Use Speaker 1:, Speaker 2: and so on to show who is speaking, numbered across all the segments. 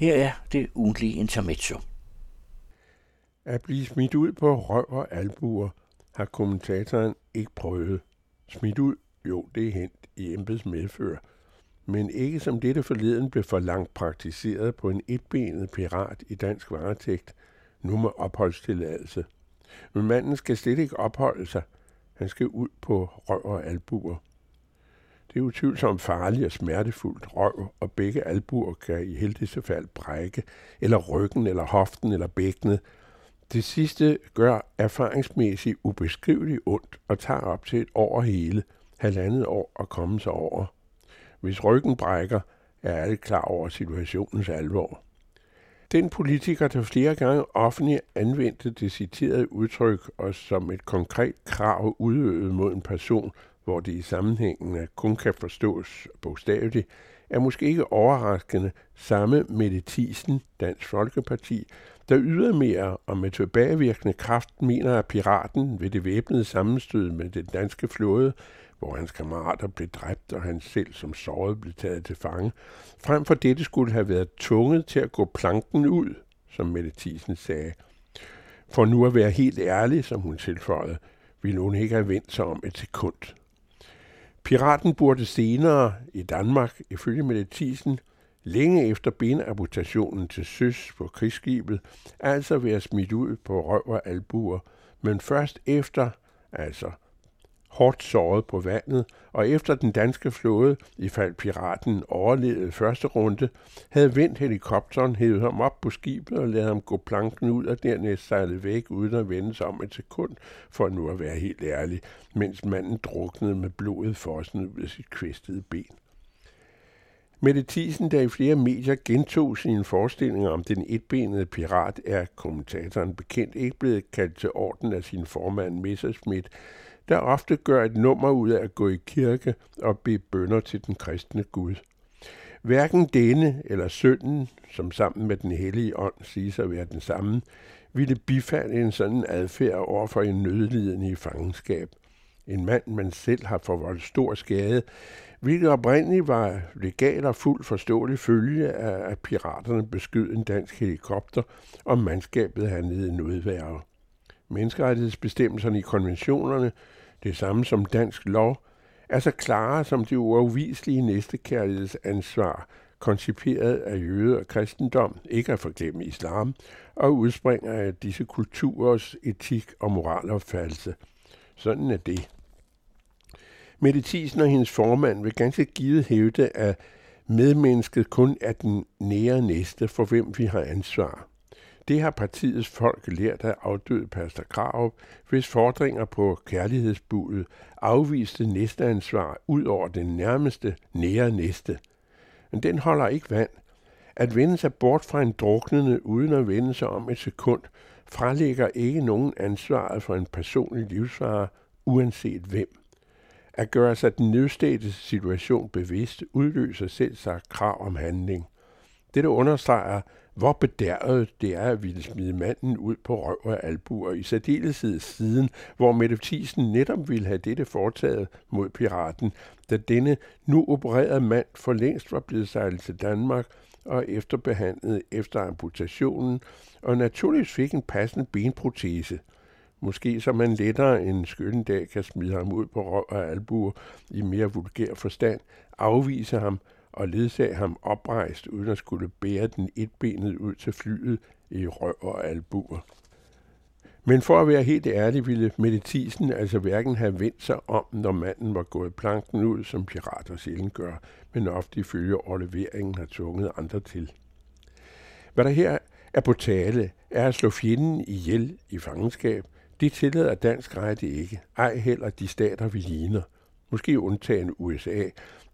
Speaker 1: Her er det ugentlige intermezzo.
Speaker 2: At blive smidt ud på røv og albuer har kommentatoren ikke prøvet. Smidt ud? Jo, det er hent i embeds medfør. Men ikke som dette forleden blev for langt praktiseret på en etbenet pirat i dansk varetægt, nu med opholdstilladelse. Men manden skal slet ikke opholde sig. Han skal ud på røv og albuer. Det er utvivlsomt farligt og smertefuldt røv, og begge albuer kan i heldigste fald brække, eller ryggen, eller hoften, eller bækkenet. Det sidste gør erfaringsmæssigt ubeskriveligt ondt og tager op til et år hele, halvandet år at komme sig over. Hvis ryggen brækker, er alle klar over situationens alvor. Den politiker, der flere gange offentligt anvendte det citerede udtryk og som et konkret krav udøvet mod en person, hvor det i sammenhængen kun kan forstås bogstaveligt, er måske ikke overraskende samme Mette Thiesen, Dansk Folkeparti, der ydermere og med tilbagevirkende kraft mener, at piraten ved det væbnede sammenstød med den danske flåde, hvor hans kammerater blev dræbt og han selv som såret blev taget til fange, frem for dette skulle have været tvunget til at gå planken ud, som Mette Thiesen sagde. For nu at være helt ærlig, som hun tilføjede, ville hun ikke have vendt sig om et sekund. Piraten burde senere i Danmark, ifølge Mette Thiesen, længe efter benamputationen til søs på krigsskibet, altså være smidt ud på røv og albuer, men først efter, altså hårdt såret på vandet, og efter den danske flåde, i fald piraten overlevede første runde, havde vendt helikopteren, hævet ham op på skibet og ladet ham gå planken ud og dernæst sejle væk uden at vende sig om et sekund, for nu at være helt ærlig, mens manden druknede med blodet fossende ud af sit kvæstede ben. Mette Thiesen, der i flere medier gentog sine forestillinger om den etbenede pirat, er kommentatoren bekendt ikke blevet kaldt til orden af sin formand Messerschmidt, der ofte gør et nummer ud af at gå i kirke og bede bønder til den kristne Gud. Hverken denne eller sønnen, som sammen med den hellige ånd siges at være den samme, ville bifalde en sådan adfærd over for en nødlidende i fangenskab. En mand, man selv har forvoldt stor skade, hvilket oprindeligt var legal og fuldt forståelig følge af, at piraterne beskød en dansk helikopter, og mandskabet handlede nødværre. Menneskerettighedsbestemmelserne i konventionerne det samme som dansk lov, er så klare som det uafviselige næstekærlighedsansvar, konciperet af jøde og kristendom, ikke at forglemme islam, og udspringer af disse kulturers etik og moralopfattelse. Sådan er det. Mette Thiesen og hendes formand vil ganske givet hævde, at medmennesket kun er den nære næste, for hvem vi har ansvar. Det har partiets folk lært af afdøde pastor Krav, hvis fordringer på kærlighedsbudet afviste næsteansvar ud over den nærmeste nære næste. Men den holder ikke vand. At vende sig bort fra en druknende uden at vende sig om et sekund, frelægger ikke nogen ansvaret for en personlig livsfare, uanset hvem. At gøre sig den nødstedte situation bevidst udløser selv sagt krav om handling. Dette understreger, hvor bedærret det er at ville smide manden ud på røv og albuer, i særdeleshed siden, hvor Mette Thiesen netop ville have dette foretaget mod piraten, da denne nu opererede mand for længst var blevet sejlet til Danmark og efterbehandlet efter amputationen, og naturligvis fik en passende benprotese. Måske så man lettere en skøn dag kan smide ham ud på røv og albuer i mere vulgær forstand, afvise ham og ledsage ham oprejst, uden at skulle bære den etbenet ud til flyet i røv og albuer. Men for at være helt ærlig, ville Mette altså hverken have vendt sig om, når manden var gået planken ud, som pirater sjældent gør, men ofte ifølge overleveringen har tvunget andre til. Hvad der her er på tale, er at slå fjenden ihjel i fangenskab. Det tillader dansk ret ikke, ej heller de stater, vi ligner. Måske undtagen USA,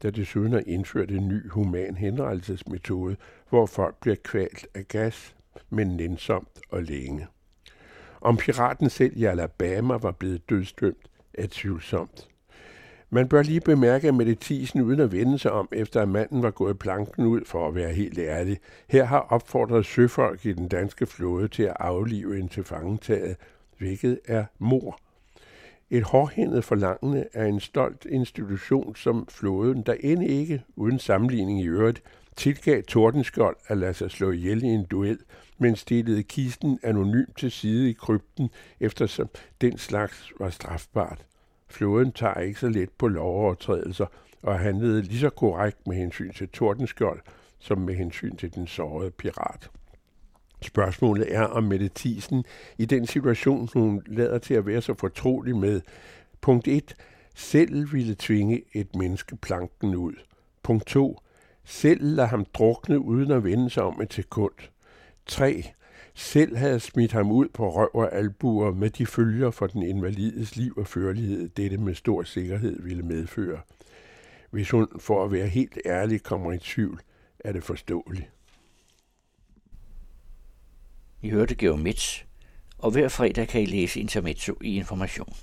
Speaker 2: der desuden har indført en ny human henrettelsesmetode, hvor folk bliver kvalt af gas, men nænsomt og længe. Om piraten selv i Alabama var blevet dødsdømt, er tvivlsomt. Man bør lige bemærke, at meditisen uden at vende sig om, efter at manden var gået planken ud, for at være helt ærlig, her har opfordret søfolk i den danske flåde til at aflive en tilfangetaget, hvilket er mor et hårdhændet forlangende af en stolt institution som flåden, der end ikke, uden sammenligning i øvrigt, tilgav Tordenskjold at lade sig slå ihjel i en duel, men stillede kisten anonymt til side i krypten, eftersom den slags var strafbart. Flåden tager ikke så let på lovovertrædelser, og handlede lige så korrekt med hensyn til Tordenskjold, som med hensyn til den sårede pirat. Spørgsmålet er, om Mette Thiesen i den situation, hun lader til at være så fortrolig med, punkt 1, selv ville tvinge et menneske planken ud. Punkt 2, selv lade ham drukne uden at vende sig om et sekund. 3. Selv havde smidt ham ud på røv og albuer med de følger for den invalides liv og førlighed, dette med stor sikkerhed ville medføre. Hvis hun, for at være helt ærlig, kommer i tvivl, er det forståeligt.
Speaker 1: I hørte Georg Metz, og hver fredag kan I læse Intermezzo i Information.